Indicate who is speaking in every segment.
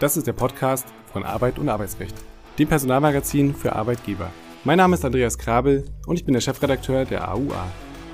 Speaker 1: Das ist der Podcast von Arbeit und Arbeitsrecht, dem Personalmagazin für Arbeitgeber. Mein Name ist Andreas Krabel und ich bin der Chefredakteur der AUA.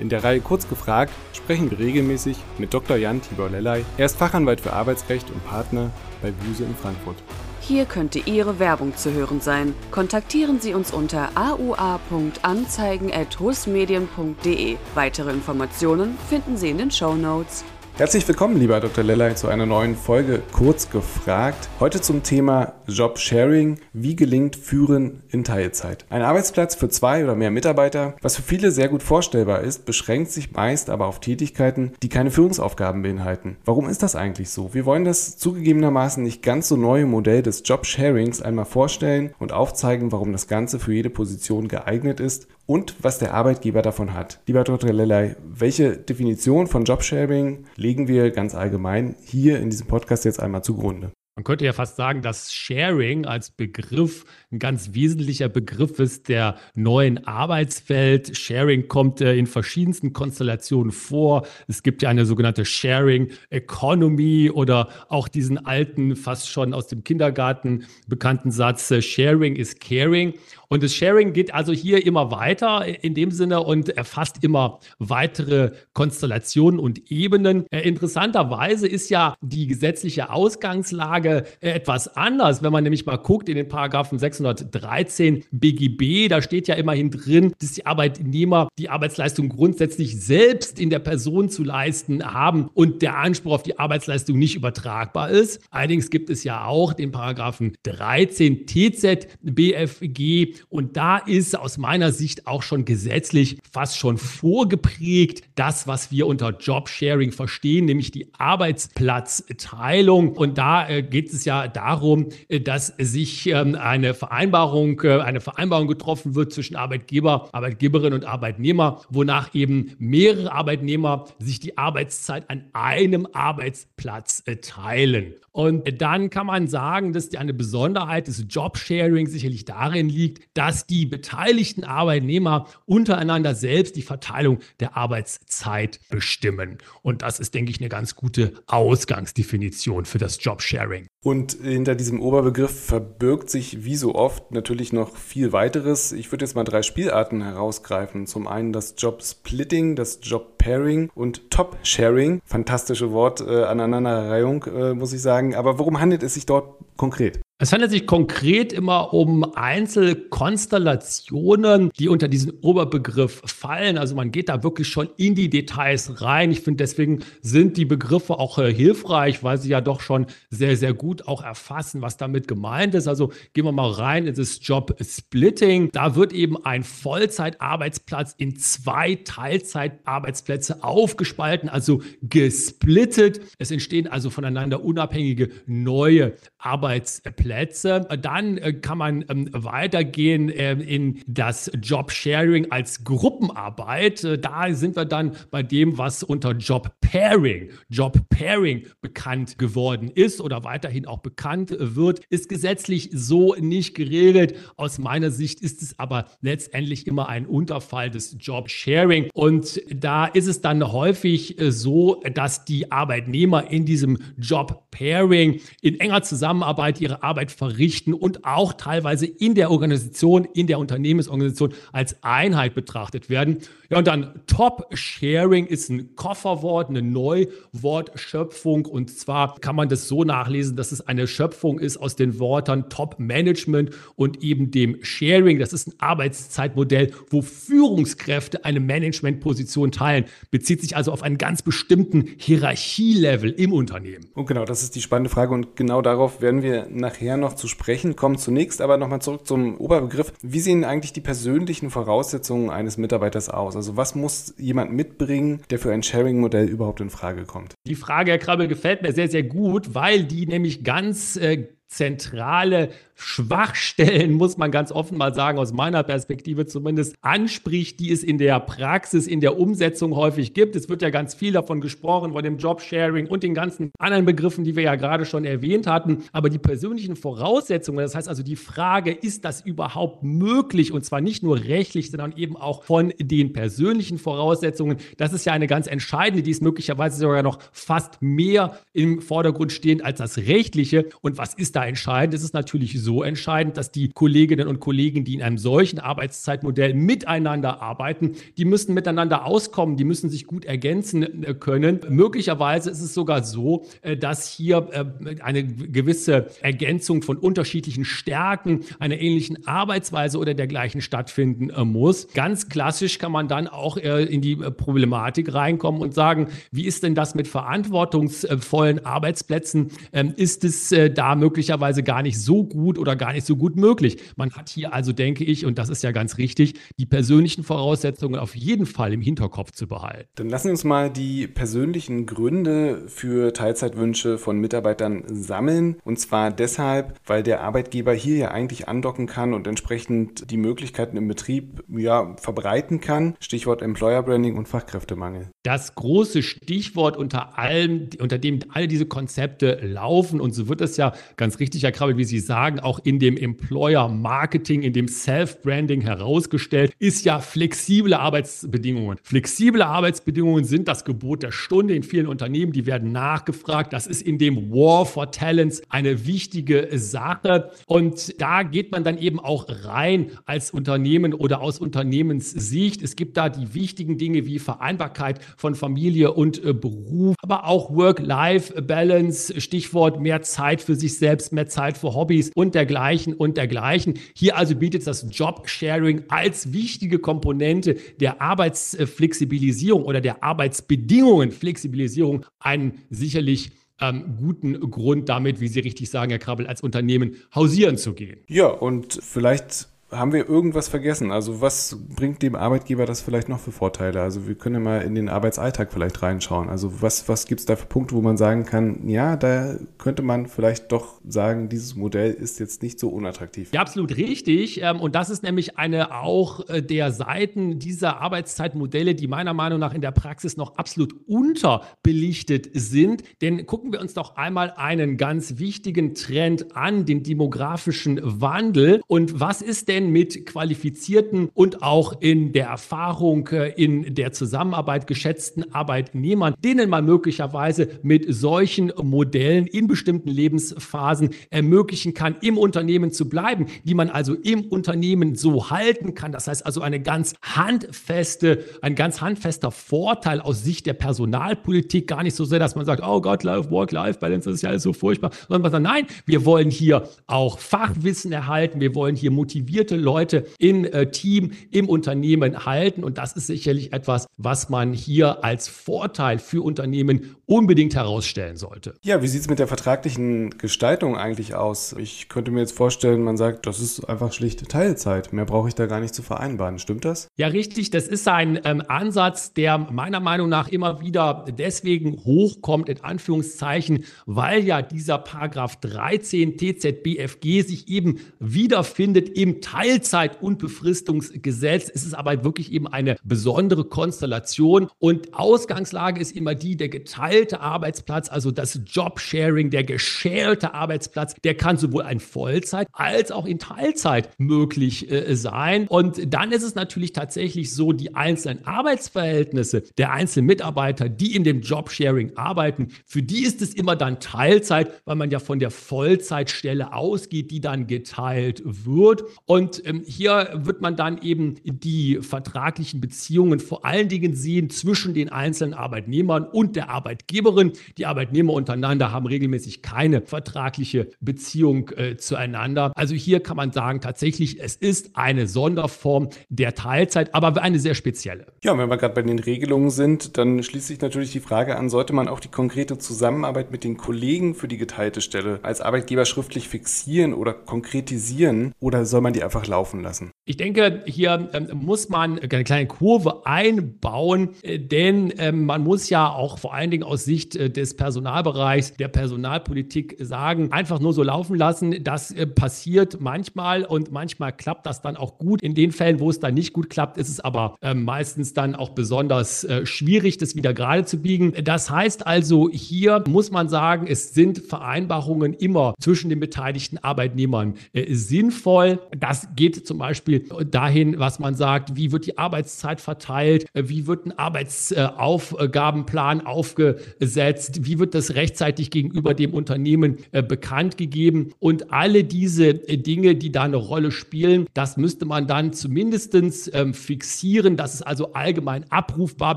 Speaker 1: In der Reihe Kurz gefragt sprechen wir regelmäßig mit Dr. Jan Tibor Lellay. Er ist Fachanwalt für Arbeitsrecht und Partner bei Buse in Frankfurt.
Speaker 2: Hier könnte Ihre Werbung zu hören sein. Kontaktieren Sie uns unter aua.anzeigen.husmedien.de. Weitere Informationen finden Sie in den Show Notes.
Speaker 1: Herzlich willkommen, lieber Dr. Lellay, zu einer neuen Folge Kurz gefragt. Heute zum Thema Job-Sharing. Wie gelingt Führen in Teilzeit? Ein Arbeitsplatz für zwei oder mehr Mitarbeiter, was für viele sehr gut vorstellbar ist, beschränkt sich meist aber auf Tätigkeiten, die keine Führungsaufgaben beinhalten. Warum ist das eigentlich so? Wir wollen das zugegebenermaßen nicht ganz so neue Modell des Job-Sharings einmal vorstellen und aufzeigen, warum das Ganze für jede Position geeignet ist und was der Arbeitgeber davon hat. Lieber Dr. Lellay, welche Definition von Jobsharing legen wir ganz allgemein hier in diesem Podcast jetzt einmal zugrunde?
Speaker 3: Man könnte ja fast sagen, dass Sharing als Begriff ein ganz wesentlicher Begriff ist der neuen Arbeitswelt. Sharing kommt äh, in verschiedensten Konstellationen vor. Es gibt ja eine sogenannte Sharing Economy oder auch diesen alten, fast schon aus dem Kindergarten bekannten Satz, äh, Sharing is Caring. Und das Sharing geht also hier immer weiter in dem Sinne und erfasst immer weitere Konstellationen und Ebenen. Äh, interessanterweise ist ja die gesetzliche Ausgangslage äh, etwas anders, wenn man nämlich mal guckt in den Paragraphen 613 BGB, da steht ja immerhin drin, dass die Arbeitnehmer die Arbeitsleistung grundsätzlich selbst in der Person zu leisten haben und der Anspruch auf die Arbeitsleistung nicht übertragbar ist. Allerdings gibt es ja auch den Paragraphen 13 TZ BFG und da ist aus meiner Sicht auch schon gesetzlich fast schon vorgeprägt, das, was wir unter Jobsharing verstehen, nämlich die Arbeitsplatzteilung. Und da äh, geht es ja darum, äh, dass sich ähm, eine Vereinbarung, äh, eine Vereinbarung getroffen wird zwischen Arbeitgeber, Arbeitgeberin und Arbeitnehmer, wonach eben mehrere Arbeitnehmer sich die Arbeitszeit an einem Arbeitsplatz teilen. Und dann kann man sagen, dass eine Besonderheit des Jobsharing sicherlich darin liegt, dass die beteiligten Arbeitnehmer untereinander selbst die Verteilung der Arbeitszeit bestimmen. Und das ist, denke ich, eine ganz gute Ausgangsdefinition für das Jobsharing.
Speaker 1: Und hinter diesem Oberbegriff verbirgt sich wie so oft natürlich noch viel weiteres. Ich würde jetzt mal drei Spielarten herausgreifen. Zum einen das Job Splitting, das Job Pairing und Top Sharing. Fantastische Wortaneinanderreihung, äh, äh, muss ich sagen. Aber worum handelt es sich dort konkret?
Speaker 3: Es handelt sich konkret immer um Einzelkonstellationen, die unter diesen Oberbegriff fallen. Also man geht da wirklich schon in die Details rein. Ich finde deswegen sind die Begriffe auch äh, hilfreich, weil sie ja doch schon sehr, sehr gut auch erfassen, was damit gemeint ist. Also gehen wir mal rein in das Job Splitting. Da wird eben ein Vollzeitarbeitsplatz in zwei Teilzeitarbeitsplätze aufgespalten, also gesplittet. Es entstehen also voneinander unabhängige neue Arbeitsplätze. Plätze. Dann äh, kann man ähm, weitergehen äh, in das Job-Sharing als Gruppenarbeit. Äh, da sind wir dann bei dem, was unter Job Pairing, Job Pairing bekannt geworden ist oder weiterhin auch bekannt wird, ist gesetzlich so nicht geregelt. Aus meiner Sicht ist es aber letztendlich immer ein Unterfall des Job Sharing. Und da ist es dann häufig so, dass die Arbeitnehmer in diesem Job Pairing in enger Zusammenarbeit ihre Arbeit Arbeit verrichten und auch teilweise in der Organisation, in der Unternehmensorganisation als Einheit betrachtet werden. Ja, und dann Top-Sharing ist ein Kofferwort, eine Neuwortschöpfung. Und zwar kann man das so nachlesen, dass es eine Schöpfung ist aus den Worten Top-Management und eben dem Sharing. Das ist ein Arbeitszeitmodell, wo Führungskräfte eine Managementposition teilen. Bezieht sich also auf einen ganz bestimmten Hierarchielevel im Unternehmen.
Speaker 1: Und genau, das ist die spannende Frage. Und genau darauf werden wir nachher nachher noch zu sprechen kommen. Zunächst aber nochmal zurück zum Oberbegriff. Wie sehen eigentlich die persönlichen Voraussetzungen eines Mitarbeiters aus? Also was muss jemand mitbringen, der für ein Sharing-Modell überhaupt in Frage kommt?
Speaker 3: Die Frage, Herr Krabbel, gefällt mir sehr, sehr gut, weil die nämlich ganz äh, zentrale Schwachstellen, muss man ganz offen mal sagen, aus meiner Perspektive zumindest, anspricht, die es in der Praxis, in der Umsetzung häufig gibt. Es wird ja ganz viel davon gesprochen, von dem Jobsharing und den ganzen anderen Begriffen, die wir ja gerade schon erwähnt hatten. Aber die persönlichen Voraussetzungen, das heißt also die Frage, ist das überhaupt möglich und zwar nicht nur rechtlich, sondern eben auch von den persönlichen Voraussetzungen, das ist ja eine ganz entscheidende, die ist möglicherweise sogar noch fast mehr im Vordergrund stehend als das rechtliche. Und was ist da entscheidend? Es ist natürlich so entscheidend, dass die Kolleginnen und Kollegen, die in einem solchen Arbeitszeitmodell miteinander arbeiten, die müssen miteinander auskommen, die müssen sich gut ergänzen äh, können. Möglicherweise ist es sogar so, äh, dass hier äh, eine gewisse Ergänzung von unterschiedlichen Stärken, einer ähnlichen Arbeitsweise oder dergleichen stattfinden muss. Ganz klassisch kann man dann auch in die Problematik reinkommen und sagen, wie ist denn das mit verantwortungsvollen Arbeitsplätzen? Ähm, ist es da möglicherweise gar nicht so gut oder gar nicht so gut möglich? Man hat hier also, denke ich, und das ist ja ganz richtig, die persönlichen Voraussetzungen auf jeden Fall im Hinterkopf zu behalten.
Speaker 1: Dann lassen wir uns mal die persönlichen Gründe für Teilzeitwünsche von Mitarbeitern sammeln. Und zwar deshalb, weil der Arbeitgeber hier ja eigentlich andocken kann und entsprechend die Möglichkeiten im Betrieb ja, verbreiten kann. Stichwort Employer Branding und Fachkräftemangel.
Speaker 3: Das große Stichwort unter allem, unter dem all diese Konzepte laufen, und so wird es ja ganz richtig, Herr Krabbel, wie Sie sagen, auch in dem Employer Marketing, in dem Self-Branding herausgestellt, ist ja flexible Arbeitsbedingungen. Flexible Arbeitsbedingungen sind das Gebot der Stunde in vielen Unternehmen, die werden nachgefragt. Das ist in dem War for Talents eine wichtige Sache. Und da geht man dann eben auch rein als Unternehmen oder aus Unternehmenssicht. Es gibt da die wichtigen Dinge wie Vereinbarkeit von Familie und äh, Beruf, aber auch Work-Life-Balance, Stichwort mehr Zeit für sich selbst, mehr Zeit für Hobbys und dergleichen und dergleichen. Hier also bietet das Job-Sharing als wichtige Komponente der Arbeitsflexibilisierung oder der Arbeitsbedingungen Flexibilisierung einen sicherlich ähm, guten Grund damit, wie Sie richtig sagen, Herr Krabbel, als Unternehmen hausieren zu gehen.
Speaker 1: Ja, und vielleicht haben wir irgendwas vergessen? Also was bringt dem Arbeitgeber das vielleicht noch für Vorteile? Also wir können ja mal in den Arbeitsalltag vielleicht reinschauen. Also was, was gibt es da für Punkte, wo man sagen kann, ja, da könnte man vielleicht doch sagen, dieses Modell ist jetzt nicht so unattraktiv.
Speaker 3: Ja, absolut richtig. Ähm, und das ist nämlich eine auch äh, der Seiten dieser Arbeitszeitmodelle, die meiner Meinung nach in der Praxis noch absolut unterbelichtet sind. Denn gucken wir uns doch einmal einen ganz wichtigen Trend an, den demografischen Wandel. Und was ist denn denn mit qualifizierten und auch in der Erfahrung, äh, in der Zusammenarbeit geschätzten Arbeitnehmern, denen man möglicherweise mit solchen Modellen in bestimmten Lebensphasen ermöglichen kann, im Unternehmen zu bleiben, die man also im Unternehmen so halten kann. Das heißt also eine ganz handfeste, ein ganz handfester Vorteil aus Sicht der Personalpolitik, gar nicht so sehr, dass man sagt, oh Gott, Life, Work-Life-Balance, das ist ja alles so furchtbar, sondern man sagt, nein, wir wollen hier auch Fachwissen erhalten, wir wollen hier motiviert motivierte Leute im äh, Team, im Unternehmen halten. Und das ist sicherlich etwas, was man hier als Vorteil für Unternehmen unbedingt herausstellen sollte.
Speaker 1: Ja, wie sieht es mit der vertraglichen Gestaltung eigentlich aus? Ich könnte mir jetzt vorstellen, man sagt, das ist einfach schlichte Teilzeit. Mehr brauche ich da gar nicht zu vereinbaren. Stimmt das?
Speaker 3: Ja, richtig. Das ist ein ähm, Ansatz, der meiner Meinung nach immer wieder deswegen hochkommt, in Anführungszeichen, weil ja dieser Paragraph 13 TZBFG sich eben wiederfindet im Teil Teilzeit- und Befristungsgesetz. Es ist aber wirklich eben eine besondere Konstellation und Ausgangslage ist immer die, der geteilte Arbeitsplatz, also das Jobsharing, der geschälte Arbeitsplatz, der kann sowohl in Vollzeit als auch in Teilzeit möglich äh, sein. Und dann ist es natürlich tatsächlich so, die einzelnen Arbeitsverhältnisse der einzelnen Mitarbeiter, die in dem Jobsharing arbeiten, für die ist es immer dann Teilzeit, weil man ja von der Vollzeitstelle ausgeht, die dann geteilt wird. Und und ähm, hier wird man dann eben die vertraglichen Beziehungen vor allen Dingen sehen zwischen den einzelnen Arbeitnehmern und der Arbeitgeberin. Die Arbeitnehmer untereinander haben regelmäßig keine vertragliche Beziehung äh, zueinander. Also hier kann man sagen, tatsächlich, es ist eine Sonderform der Teilzeit, aber eine sehr spezielle.
Speaker 1: Ja, wenn wir gerade bei den Regelungen sind, dann schließt sich natürlich die Frage an, sollte man auch die konkrete Zusammenarbeit mit den Kollegen für die geteilte Stelle als Arbeitgeber schriftlich fixieren oder konkretisieren oder soll man die einfach einfach laufen lassen?
Speaker 3: Ich denke, hier ähm, muss man eine kleine Kurve einbauen, äh, denn ähm, man muss ja auch vor allen Dingen aus Sicht äh, des Personalbereichs, der Personalpolitik sagen, einfach nur so laufen lassen. Das äh, passiert manchmal und manchmal klappt das dann auch gut. In den Fällen, wo es dann nicht gut klappt, ist es aber ähm, meistens dann auch besonders äh, schwierig, das wieder gerade zu biegen. Das heißt also, hier muss man sagen, es sind Vereinbarungen immer zwischen den beteiligten Arbeitnehmern äh, sinnvoll. Das geht zum Beispiel dahin, was man sagt, wie wird die Arbeitszeit verteilt, wie wird ein Arbeitsaufgabenplan aufgesetzt, wie wird das rechtzeitig gegenüber dem Unternehmen äh, bekannt gegeben und alle diese äh, Dinge, die da eine Rolle spielen, das müsste man dann zumindest ähm, fixieren, dass es also allgemein abrufbar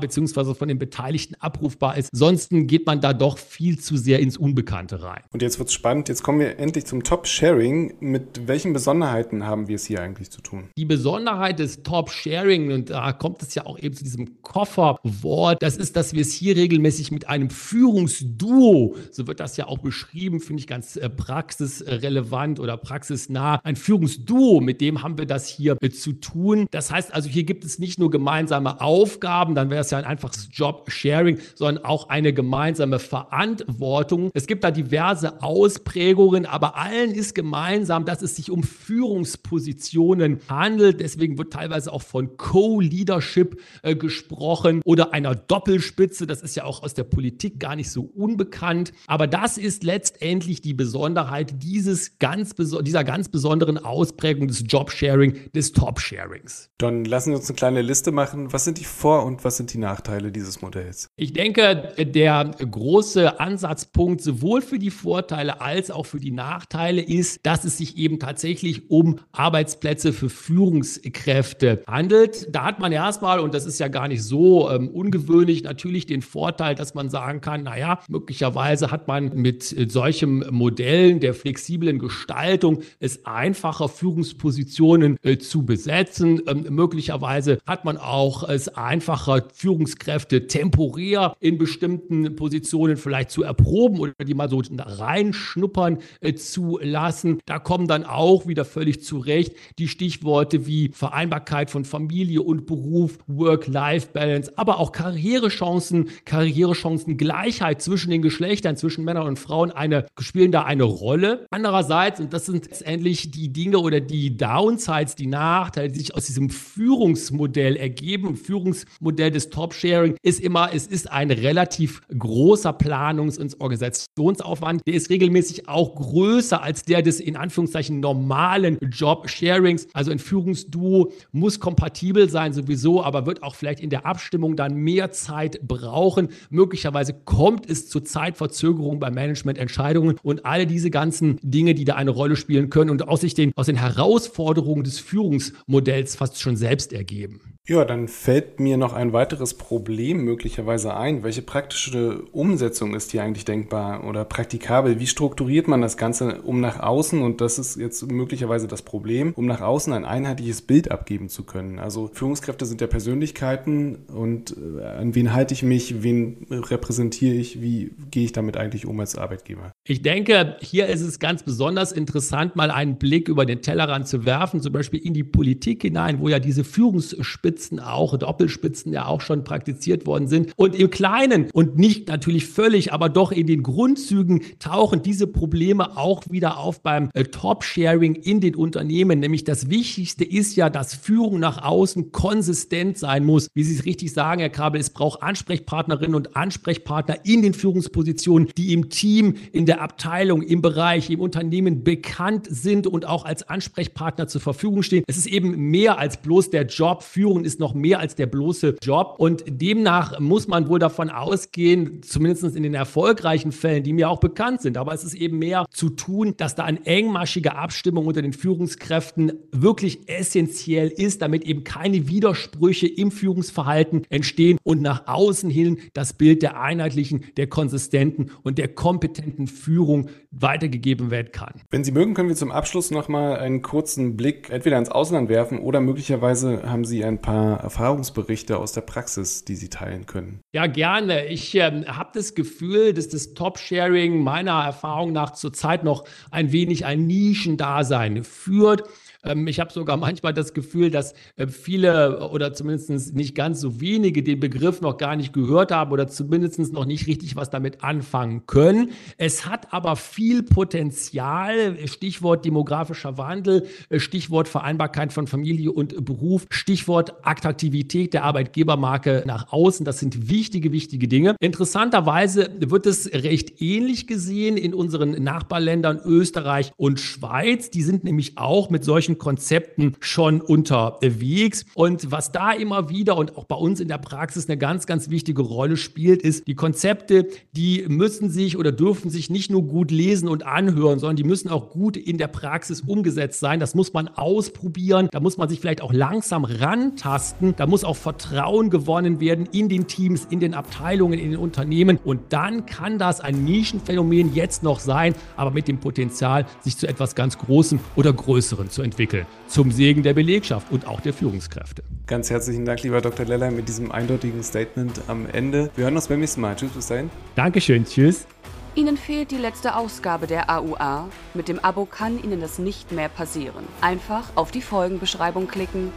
Speaker 3: bzw. von den Beteiligten abrufbar ist. Sonst geht man da doch viel zu sehr ins Unbekannte rein.
Speaker 1: Und jetzt wird es spannend. Jetzt kommen wir endlich zum Top-Sharing. Mit welchen Besonderheiten haben wir es hier eigentlich zu tun?
Speaker 3: Die Besonderheit des Top-Sharing, und da kommt es ja auch eben zu diesem Kofferwort, das ist, dass wir es hier regelmäßig mit einem Führungsduo, so wird das ja auch beschrieben, finde ich ganz äh, praxisrelevant oder praxisnah, ein Führungsduo, mit dem haben wir das hier äh, zu tun. Das heißt also, hier gibt es nicht nur gemeinsame Aufgaben, dann wäre es ja ein einfaches Job-Sharing, sondern auch eine gemeinsame Verantwortung. Es gibt da diverse Ausprägungen, aber allen ist gemeinsam, dass es sich um Führungspositionen handelt handelt. Deswegen wird teilweise auch von Co-Leadership äh, gesprochen oder einer Doppelspitze. Das ist ja auch aus der Politik gar nicht so unbekannt. Aber das ist letztendlich die Besonderheit dieses ganz, dieser ganz besonderen Ausprägung des Jobsharing, des Top-Sharings.
Speaker 1: Dann lassen Sie uns eine kleine Liste machen. Was sind die Vor- und was sind die Nachteile dieses Modells?
Speaker 3: Ich denke, der große Ansatzpunkt sowohl für die Vorteile als auch für die Nachteile ist, dass es sich eben tatsächlich um Arbeitsplätze für Führungskräfte handelt. Da hat man erstmal, und das ist ja gar nicht so ähm, ungewöhnlich, natürlich den Vorteil, dass man sagen kann, naja, möglicherweise hat man mit äh, solchen Modellen der flexiblen Gestaltung es einfacher, Führungspositionen äh, zu besetzen. Ähm, möglicherweise hat man auch es einfacher, Führungskräfte temporär in bestimmten Positionen vielleicht zu erproben oder die mal so reinschnuppern äh, zu lassen. Da kommen dann auch wieder völlig zurecht die Stichworte wie Vereinbarkeit von Familie und Beruf, Work-Life-Balance, aber auch Karrierechancen, Karrierechancen, Gleichheit zwischen den Geschlechtern, zwischen Männern und Frauen eine, spielen da eine Rolle. Andererseits, und das sind letztendlich die Dinge oder die Downsides, die Nachteile, die sich aus diesem Führungsmodell ergeben. Führungsmodell des Top-Sharing ist immer, es ist ein relativ großer Planungs- und Organisationsaufwand. Der ist regelmäßig auch größer als der des in Anführungszeichen normalen Job-Sharings. Also in Führungsduo muss kompatibel sein sowieso, aber wird auch vielleicht in der Abstimmung dann mehr Zeit brauchen. Möglicherweise kommt es zu Zeitverzögerungen bei Managemententscheidungen und alle diese ganzen Dinge, die da eine Rolle spielen können und aus sich den, aus den Herausforderungen des Führungsmodells fast schon selbst ergeben.
Speaker 1: Ja, dann fällt mir noch ein weiteres Problem möglicherweise ein. Welche praktische Umsetzung ist hier eigentlich denkbar oder praktikabel? Wie strukturiert man das Ganze, um nach außen, und das ist jetzt möglicherweise das Problem, um nach außen ein einheitliches Bild abgeben zu können? Also Führungskräfte sind ja Persönlichkeiten und äh, an wen halte ich mich, wen repräsentiere ich, wie gehe ich damit eigentlich um als Arbeitgeber?
Speaker 3: Ich denke, hier ist es ganz besonders interessant, mal einen Blick über den Tellerrand zu werfen, zum Beispiel in die Politik hinein, wo ja diese Führungsspitzen Spitzen auch, Doppelspitzen ja auch schon praktiziert worden sind. Und im Kleinen und nicht natürlich völlig, aber doch in den Grundzügen tauchen diese Probleme auch wieder auf beim äh, Top-Sharing in den Unternehmen. Nämlich das Wichtigste ist ja, dass Führung nach außen konsistent sein muss. Wie Sie es richtig sagen, Herr Kabel, es braucht Ansprechpartnerinnen und Ansprechpartner in den Führungspositionen, die im Team, in der Abteilung, im Bereich, im Unternehmen bekannt sind und auch als Ansprechpartner zur Verfügung stehen. Es ist eben mehr als bloß der Job, Führung Führung ist noch mehr als der bloße Job. Und demnach muss man wohl davon ausgehen, zumindest in den erfolgreichen Fällen, die mir auch bekannt sind, aber es ist eben mehr zu tun, dass da eine engmaschige Abstimmung unter den Führungskräften wirklich essentiell ist, damit eben keine Widersprüche im Führungsverhalten entstehen und nach außen hin das Bild der einheitlichen, der konsistenten und der kompetenten Führung weitergegeben werden kann.
Speaker 1: Wenn Sie mögen, können wir zum Abschluss nochmal einen kurzen Blick entweder ins Ausland werfen oder möglicherweise haben Sie ein paar Erfahrungsberichte aus der Praxis, die Sie teilen können?
Speaker 3: Ja, gerne. Ich äh, habe das Gefühl, dass das Top-Sharing meiner Erfahrung nach zurzeit noch ein wenig ein Nischendasein führt. Ähm, ich habe sogar manchmal das Gefühl, dass äh, viele oder zumindest nicht ganz so wenige den Begriff noch gar nicht gehört haben oder zumindest noch nicht richtig was damit anfangen können. Es hat aber viel Potenzial. Stichwort demografischer Wandel, äh, Stichwort Vereinbarkeit von Familie und Beruf, Stichwort Attraktivität der Arbeitgebermarke nach außen. Das sind wichtige, wichtige Dinge. Interessanterweise wird es recht ähnlich gesehen in unseren Nachbarländern Österreich und Schweiz. Die sind nämlich auch mit solchen Konzepten schon unterwegs. Und was da immer wieder und auch bei uns in der Praxis eine ganz, ganz wichtige Rolle spielt, ist, die Konzepte, die müssen sich oder dürfen sich nicht nur gut lesen und anhören, sondern die müssen auch gut in der Praxis umgesetzt sein. Das muss man ausprobieren. Da muss man sich vielleicht auch langsam rantasten. Da muss auch Vertrauen gewonnen werden in den Teams, in den Abteilungen, in den Unternehmen. Und dann kann das ein Nischenphänomen jetzt noch sein, aber mit dem Potenzial, sich zu etwas ganz Großem oder Größeren zu entwickeln. Zum Segen der Belegschaft und auch der Führungskräfte.
Speaker 1: Ganz herzlichen Dank, lieber Dr. Leller, mit diesem eindeutigen Statement am Ende. Wir hören uns beim nächsten Mal. Tschüss, bis dahin.
Speaker 3: Dankeschön, tschüss.
Speaker 2: Ihnen fehlt die letzte Ausgabe der AUA. Mit dem Abo kann Ihnen das nicht mehr passieren. Einfach auf die Folgenbeschreibung klicken